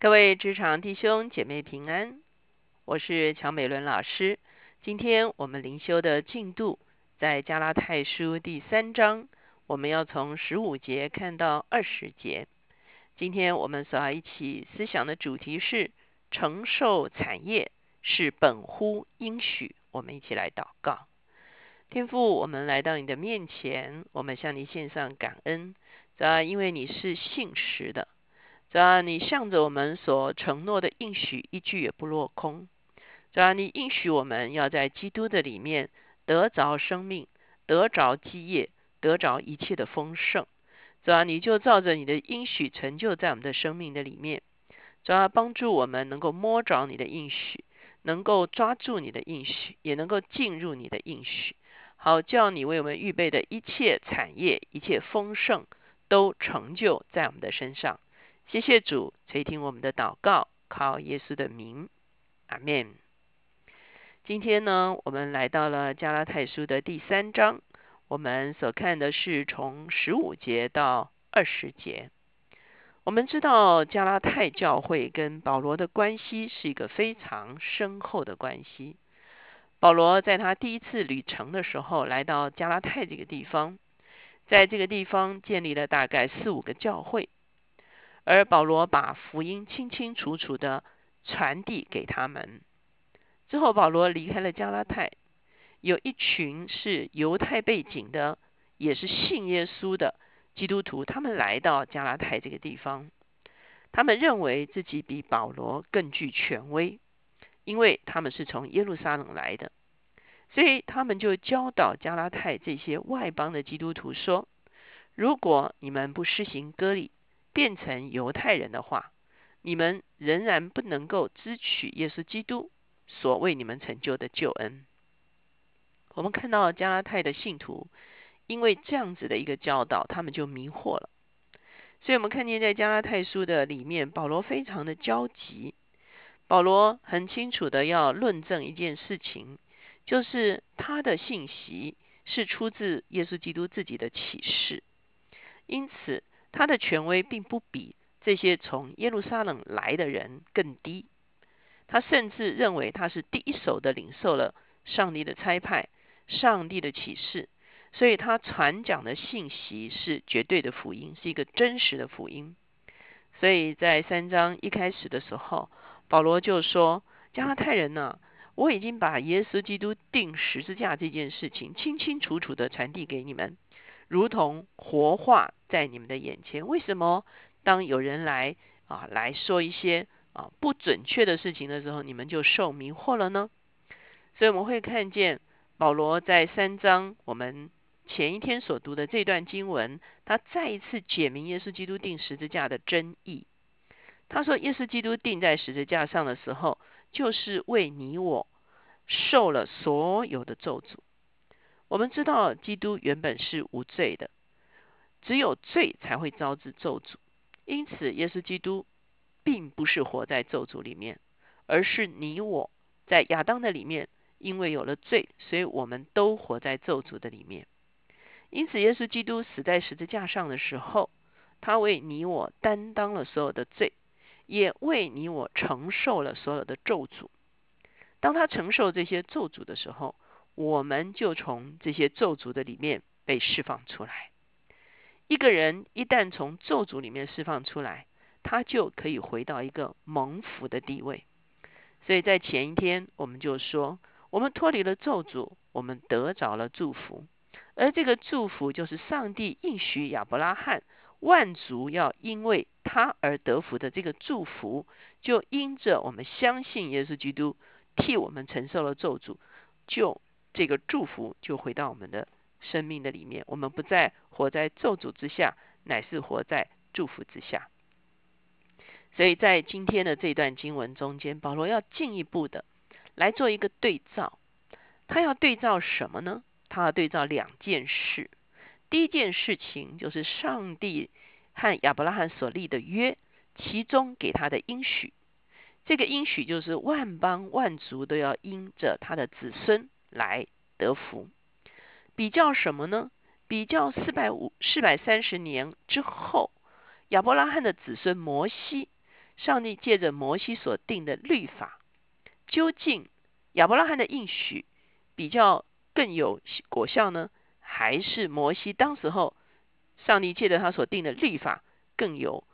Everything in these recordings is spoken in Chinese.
各位职场弟兄姐妹平安，我是乔美伦老师。今天我们灵修的进度在加拉太书第三章，我们要从十五节看到二十节。今天我们所要一起思想的主题是承受产业是本乎应许。我们一起来祷告，天父，我们来到你的面前，我们向你献上感恩，主要因为你是信实的。主要你向着我们所承诺的应许一句也不落空。主要你应许我们要在基督的里面得着生命，得着基业，得着一切的丰盛。主要你就照着你的应许成就在我们的生命的里面。主要帮助我们能够摸着你的应许，能够抓住你的应许，也能够进入你的应许，好叫你为我们预备的一切产业、一切丰盛都成就在我们的身上。谢谢主垂听我们的祷告，靠耶稣的名，阿门。今天呢，我们来到了加拉太书的第三章，我们所看的是从十五节到二十节。我们知道加拉太教会跟保罗的关系是一个非常深厚的关系。保罗在他第一次旅程的时候，来到加拉太这个地方，在这个地方建立了大概四五个教会。而保罗把福音清清楚楚的传递给他们。之后，保罗离开了加拉太，有一群是犹太背景的，也是信耶稣的基督徒，他们来到加拉太这个地方，他们认为自己比保罗更具权威，因为他们是从耶路撒冷来的，所以他们就教导加拉太这些外邦的基督徒说：如果你们不施行割礼，变成犹太人的话，你们仍然不能够支取耶稣基督所为你们成就的救恩。我们看到加拉太的信徒，因为这样子的一个教导，他们就迷惑了。所以，我们看见在加拉太书的里面，保罗非常的焦急。保罗很清楚的要论证一件事情，就是他的信息是出自耶稣基督自己的启示，因此。他的权威并不比这些从耶路撒冷来的人更低，他甚至认为他是第一手的领受了上帝的差派、上帝的启示，所以他传讲的信息是绝对的福音，是一个真实的福音。所以在三章一开始的时候，保罗就说：“加拉太人呢，我已经把耶稣基督钉十字架这件事情清清楚楚的传递给你们。”如同活化在你们的眼前，为什么当有人来啊来说一些啊不准确的事情的时候，你们就受迷惑了呢？所以我们会看见保罗在三章我们前一天所读的这段经文，他再一次解明耶稣基督定十字架的真意。他说，耶稣基督定在十字架上的时候，就是为你我受了所有的咒诅。我们知道，基督原本是无罪的，只有罪才会招致咒诅。因此，耶稣基督并不是活在咒诅里面，而是你我在亚当的里面，因为有了罪，所以我们都活在咒诅的里面。因此，耶稣基督死在十字架上的时候，他为你我担当了所有的罪，也为你我承受了所有的咒诅。当他承受这些咒诅的时候，我们就从这些咒诅的里面被释放出来。一个人一旦从咒诅里面释放出来，他就可以回到一个蒙福的地位。所以在前一天，我们就说，我们脱离了咒诅，我们得着了祝福。而这个祝福，就是上帝应许亚伯拉罕，万族要因为他而得福的这个祝福，就因着我们相信耶稣基督替我们承受了咒诅，就。这个祝福就回到我们的生命的里面，我们不再活在咒诅之下，乃是活在祝福之下。所以在今天的这段经文中间，保罗要进一步的来做一个对照。他要对照什么呢？他要对照两件事。第一件事情就是上帝和亚伯拉罕所立的约，其中给他的应许。这个应许就是万邦万族都要因着他的子孙。来得福，比较什么呢？比较四百五四百三十年之后，亚伯拉罕的子孙摩西上帝借着摩西所定的律法，究竟亚伯拉罕的应许比较更有果效呢，还是摩西当时候上帝借着他所定的律法更有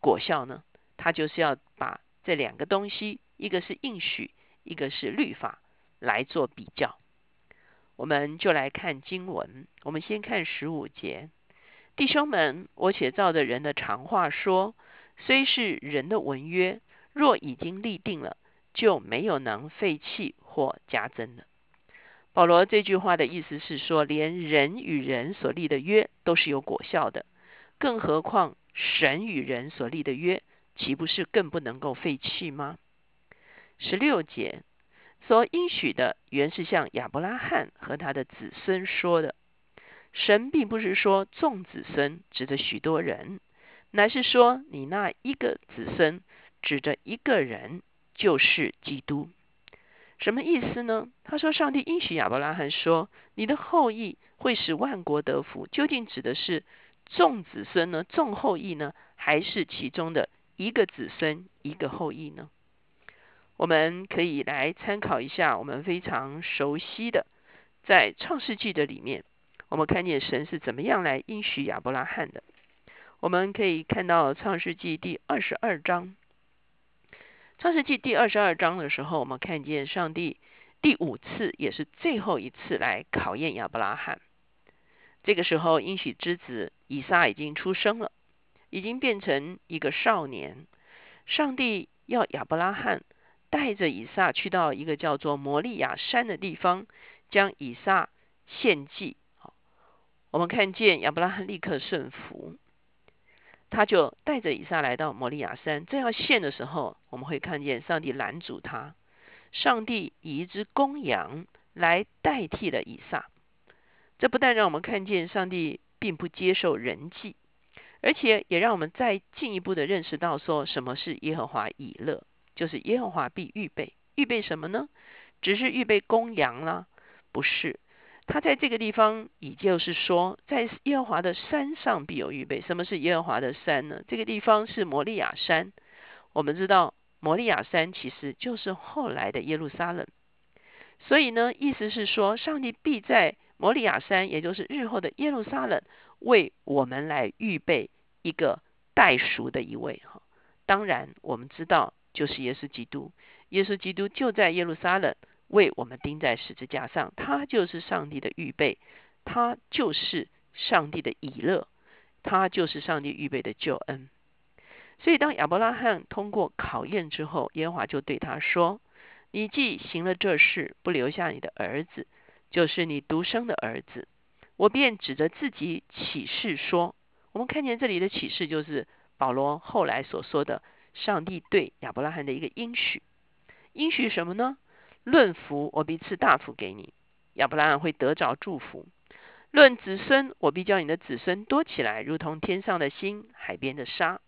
果效呢？他就是要把这两个东西，一个是应许，一个是律法来做比较。我们就来看经文，我们先看十五节。弟兄们，我且照着人的常话说，虽是人的文约，若已经立定了，就没有能废弃或加增的。保罗这句话的意思是说，连人与人所立的约都是有果效的，更何况神与人所立的约，岂不是更不能够废弃吗？十六节所应许的，原是向亚伯拉罕和他的子孙说的。神并不是说众子孙指着许多人，乃是说你那一个子孙指着一个人，就是基督。什么意思呢？他说上帝应许亚伯拉罕说，你的后裔会使万国得福。究竟指的是众子孙呢？众后裔呢？还是其中的一个子孙一个后裔呢？我们可以来参考一下我们非常熟悉的在创世纪的里面。我们看见神是怎么样来应许亚伯拉罕的。我们可以看到创世纪第二十二章。创世纪第二十二章的时候，我们看见上帝第五次，也是最后一次来考验亚伯拉罕。这个时候，应许之子以撒已经出生了，已经变成一个少年。上帝要亚伯拉罕带着以撒去到一个叫做摩利亚山的地方，将以撒献祭。我们看见亚伯拉罕立刻顺服，他就带着以撒来到摩利亚山。正要献的时候，我们会看见上帝拦阻他。上帝以一只公羊来代替了以撒。这不但让我们看见上帝并不接受人祭，而且也让我们再进一步的认识到，说什么是耶和华以勒，就是耶和华必预备。预备什么呢？只是预备公羊啦？不是。他在这个地方，也就是说，在耶和华的山上必有预备。什么是耶和华的山呢？这个地方是摩利亚山。我们知道，摩利亚山其实就是后来的耶路撒冷。所以呢，意思是说，上帝必在摩利亚山，也就是日后的耶路撒冷，为我们来预备一个代赎的一位。哈，当然我们知道，就是耶稣基督。耶稣基督就在耶路撒冷。为我们钉在十字架上，他就是上帝的预备，他就是上帝的以乐，他就是上帝预备的救恩。所以，当亚伯拉罕通过考验之后，耶和华就对他说：“你既行了这事，不留下你的儿子，就是你独生的儿子，我便指着自己启示说。”我们看见这里的启示，就是保罗后来所说的上帝对亚伯拉罕的一个应许。应许什么呢？论福，我必赐大福给你；亚伯拉罕会得着祝福。论子孙，我必叫你的子孙多起来，如同天上的星、海边的沙。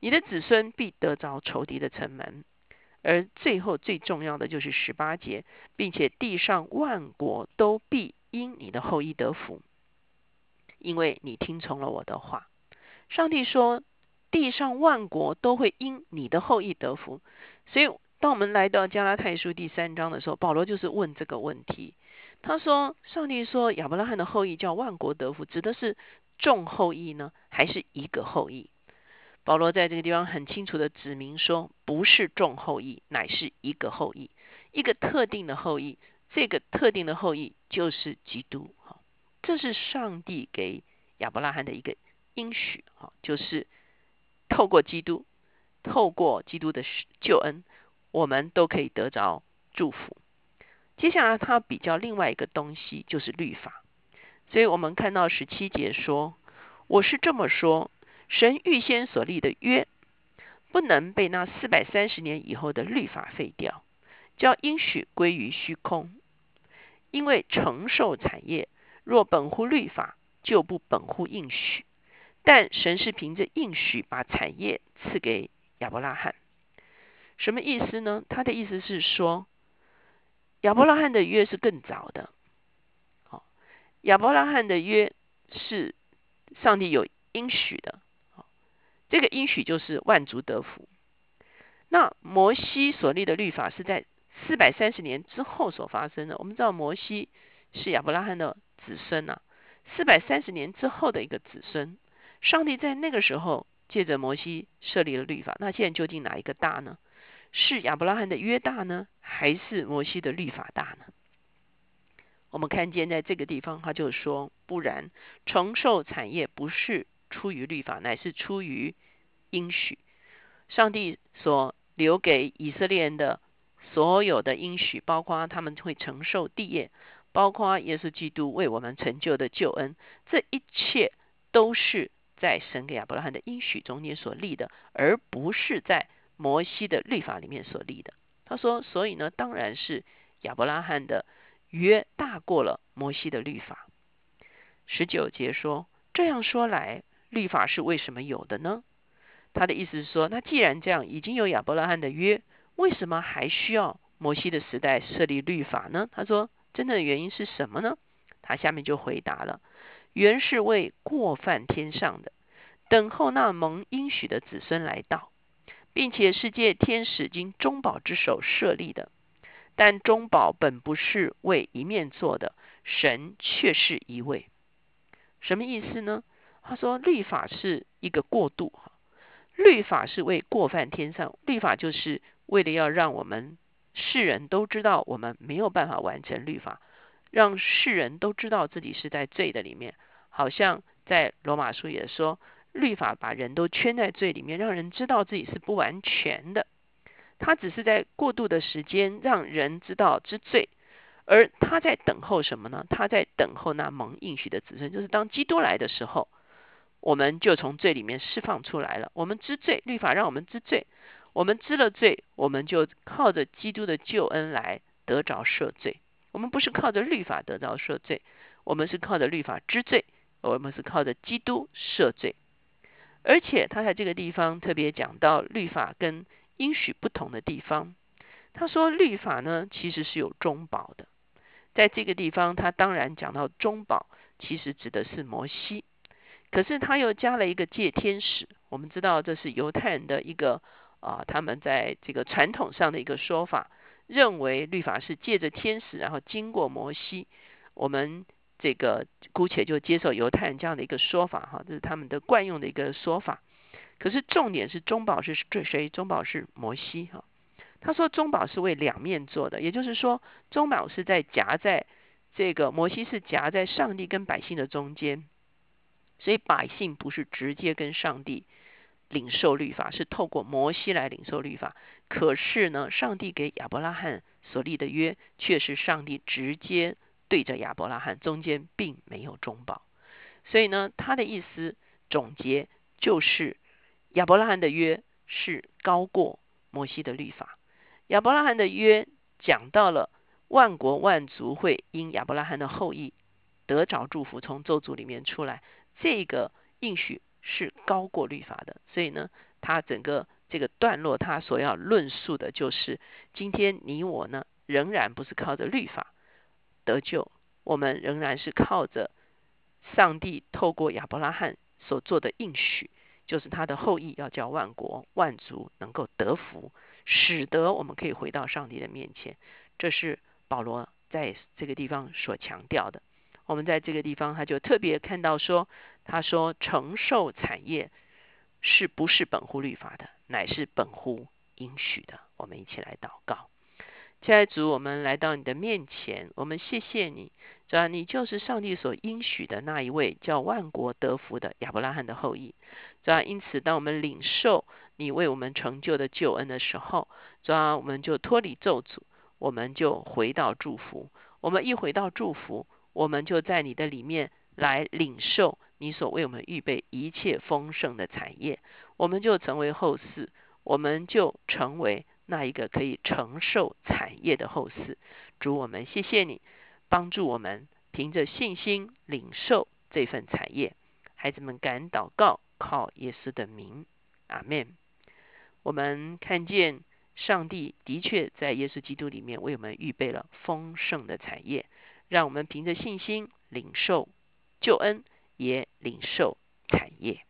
你的子孙必得着仇敌的城门。而最后最重要的就是十八节，并且地上万国都必因你的后裔得福，因为你听从了我的话。上帝说，地上万国都会因你的后裔得福，所以。当我们来到加拉太书第三章的时候，保罗就是问这个问题。他说：“上帝说亚伯拉罕的后裔叫万国得福，指的是众后裔呢，还是一个后裔？”保罗在这个地方很清楚的指明说：“不是众后裔，乃是一个后裔，一个特定的后裔。这个特定的后裔就是基督。哈，这是上帝给亚伯拉罕的一个应许。哈，就是透过基督，透过基督的救恩。”我们都可以得着祝福。接下来，他比较另外一个东西，就是律法。所以我们看到十七节说：“我是这么说，神预先所立的约，不能被那四百三十年以后的律法废掉，叫应许归于虚空。因为承受产业若本乎律法，就不本乎应许。但神是凭着应许把产业赐给亚伯拉罕。”什么意思呢？他的意思是说，亚伯拉罕的约是更早的。好，亚伯拉罕的约是上帝有应许的。好，这个应许就是万族得福。那摩西所立的律法是在四百三十年之后所发生的。我们知道摩西是亚伯拉罕的子孙呐，四百三十年之后的一个子孙。上帝在那个时候借着摩西设立了律法。那现在究竟哪一个大呢？是亚伯拉罕的约大呢，还是摩西的律法大呢？我们看见在这个地方，他就说：不然，承受产业不是出于律法，乃是出于应许。上帝所留给以色列人的所有的应许，包括他们会承受地业，包括耶稣基督为我们成就的救恩，这一切都是在神给亚伯拉罕的应许中间所立的，而不是在摩西的律法里面所立的。他说，所以呢，当然是亚伯拉罕的约大过了摩西的律法。十九节说，这样说来，律法是为什么有的呢？他的意思是说，那既然这样，已经有亚伯拉罕的约，为什么还需要摩西的时代设立律法呢？他说，真正的原因是什么呢？他下面就回答了：原是为过犯天上的，等候那蒙应许的子孙来到，并且是借天使经中保之手设立的。但中保本不是为一面做的，神却是一位。什么意思呢？他说，律法是一个过渡哈。律法是为过犯天上，律法就是为了要让我们世人都知道我们没有办法完成律法，让世人都知道自己是在罪的里面。好像在罗马书也说，律法把人都圈在罪里面，让人知道自己是不完全的。他只是在过渡的时间，让人知道知罪，而他在等候什么呢？他在等候那蒙应许的子孙，就是当基督来的时候。我们就从罪里面释放出来了。我们知罪，律法让我们知罪。我们知了罪，我们就靠着基督的救恩来得着赦罪。我们不是靠着律法得到赦罪，我们是靠着律法知罪。我们是靠着基督赦罪。而且他在这个地方特别讲到律法跟应许不同的地方。他说律法呢其实是有中保的。在这个地方，他当然讲到中保，其实指的是摩西。可是他又加了一个借天使，我们知道这是犹太人的一个啊，他们在这个传统上的一个说法，认为律法是借着天使，然后经过摩西。我们这个姑且就接受犹太人这样的一个说法哈，这是他们的惯用的一个说法。可是重点是中保是谁？中保是摩西哈。他说中保是为两面做的，也就是说中保是在夹在这个摩西是夹在上帝跟百姓的中间。所以百姓不是直接跟上帝领受律法，是透过摩西来领受律法。可是呢，上帝给亚伯拉罕所立的约，却是上帝直接对着亚伯拉罕，中间并没有中保。所以呢，他的意思总结就是，亚伯拉罕的约是高过摩西的律法。亚伯拉罕的约讲到了万国万族会因亚伯拉罕的后裔得着祝福，从咒诅里面出来。这个应许是高过律法的，所以呢，他整个这个段落，他所要论述的就是，今天你我呢，仍然不是靠着律法得救，我们仍然是靠着上帝透过亚伯拉罕所做的应许，就是他的后裔要叫万国万族能够得福，使得我们可以回到上帝的面前。这是保罗在这个地方所强调的。我们在这个地方，他就特别看到说，他说承受产业是不是本乎律法的，乃是本乎应许的。我们一起来祷告，亲爱的主，我们来到你的面前，我们谢谢你，主啊，你就是上帝所应许的那一位叫万国得福的亚伯拉罕的后裔，主啊，因此当我们领受你为我们成就的救恩的时候，主啊，我们就脱离咒诅，我们就回到祝福，我们一回到祝福。我们就在你的里面来领受你所为我们预备一切丰盛的产业，我们就成为后世，我们就成为那一个可以承受产业的后世。主，我们谢谢你帮助我们凭着信心领受这份产业。孩子们敢祷告，靠耶稣的名，阿门。我们看见上帝的确在耶稣基督里面为我们预备了丰盛的产业。让我们凭着信心领受救恩，也领受产业。